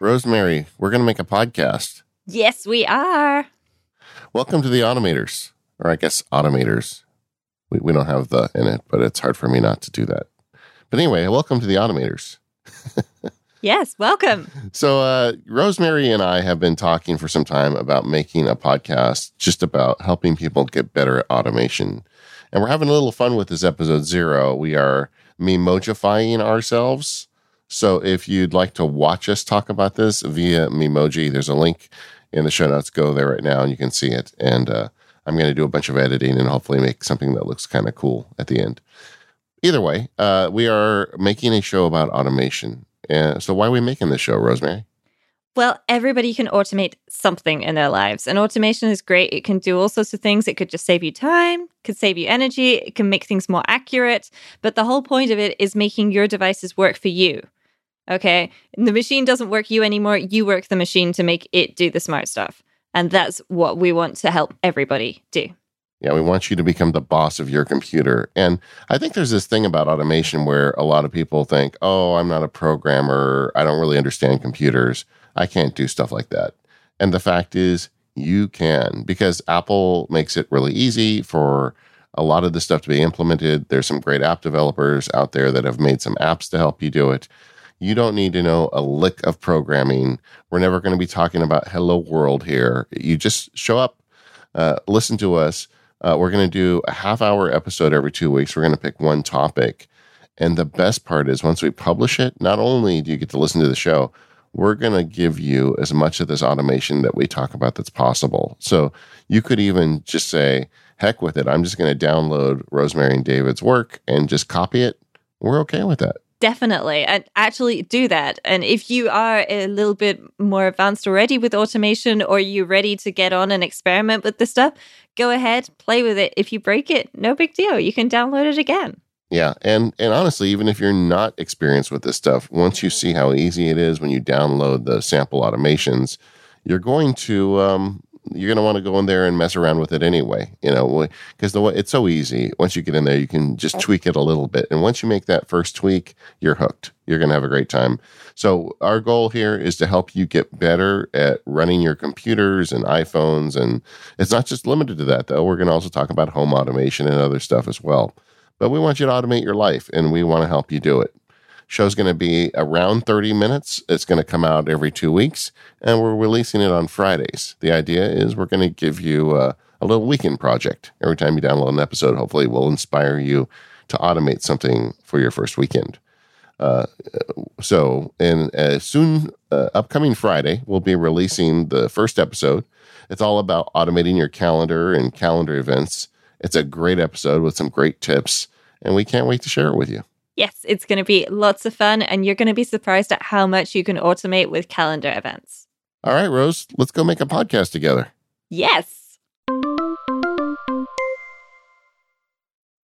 Rosemary, we're going to make a podcast. Yes, we are. Welcome to the Automators, or I guess Automators. We, we don't have the in it, but it's hard for me not to do that. But anyway, welcome to the Automators. Yes, welcome. So, uh, Rosemary and I have been talking for some time about making a podcast just about helping people get better at automation. And we're having a little fun with this episode zero. We are memojifying ourselves. So, if you'd like to watch us talk about this via Memoji, there's a link in the show notes. Go there right now and you can see it. And uh, I'm going to do a bunch of editing and hopefully make something that looks kind of cool at the end. Either way, uh, we are making a show about automation. So, why are we making this show, Rosemary? Well, everybody can automate something in their lives, and automation is great. It can do all sorts of things. It could just save you time, could save you energy, it can make things more accurate. But the whole point of it is making your devices work for you. Okay. The machine doesn't work you anymore. You work the machine to make it do the smart stuff. And that's what we want to help everybody do. Yeah, we want you to become the boss of your computer. And I think there's this thing about automation where a lot of people think, oh, I'm not a programmer. I don't really understand computers. I can't do stuff like that. And the fact is, you can because Apple makes it really easy for a lot of this stuff to be implemented. There's some great app developers out there that have made some apps to help you do it. You don't need to know a lick of programming. We're never going to be talking about hello world here. You just show up, uh, listen to us uh, we're going to do a half hour episode every two weeks. We're going to pick one topic. And the best part is once we publish it, not only do you get to listen to the show, we're going to give you as much of this automation that we talk about that's possible. So you could even just say, heck with it. I'm just going to download Rosemary and David's work and just copy it. We're okay with that. Definitely. And actually do that. And if you are a little bit more advanced already with automation or you're ready to get on and experiment with this stuff, go ahead, play with it. If you break it, no big deal. You can download it again. Yeah, and and honestly, even if you're not experienced with this stuff, once you see how easy it is when you download the sample automations, you're going to um, you're going to want to go in there and mess around with it anyway, you know, because the way it's so easy. Once you get in there, you can just tweak it a little bit. And once you make that first tweak, you're hooked. You're going to have a great time. So our goal here is to help you get better at running your computers and iPhones. And it's not just limited to that, though. We're going to also talk about home automation and other stuff as well. But we want you to automate your life and we want to help you do it. Show's going to be around 30 minutes. It's going to come out every two weeks, and we're releasing it on Fridays. The idea is we're going to give you a, a little weekend project. Every time you download an episode, hopefully, will inspire you to automate something for your first weekend. Uh, so, in a soon uh, upcoming Friday, we'll be releasing the first episode. It's all about automating your calendar and calendar events. It's a great episode with some great tips, and we can't wait to share it with you. Yes, it's going to be lots of fun, and you're going to be surprised at how much you can automate with calendar events. All right, Rose, let's go make a podcast together. Yes.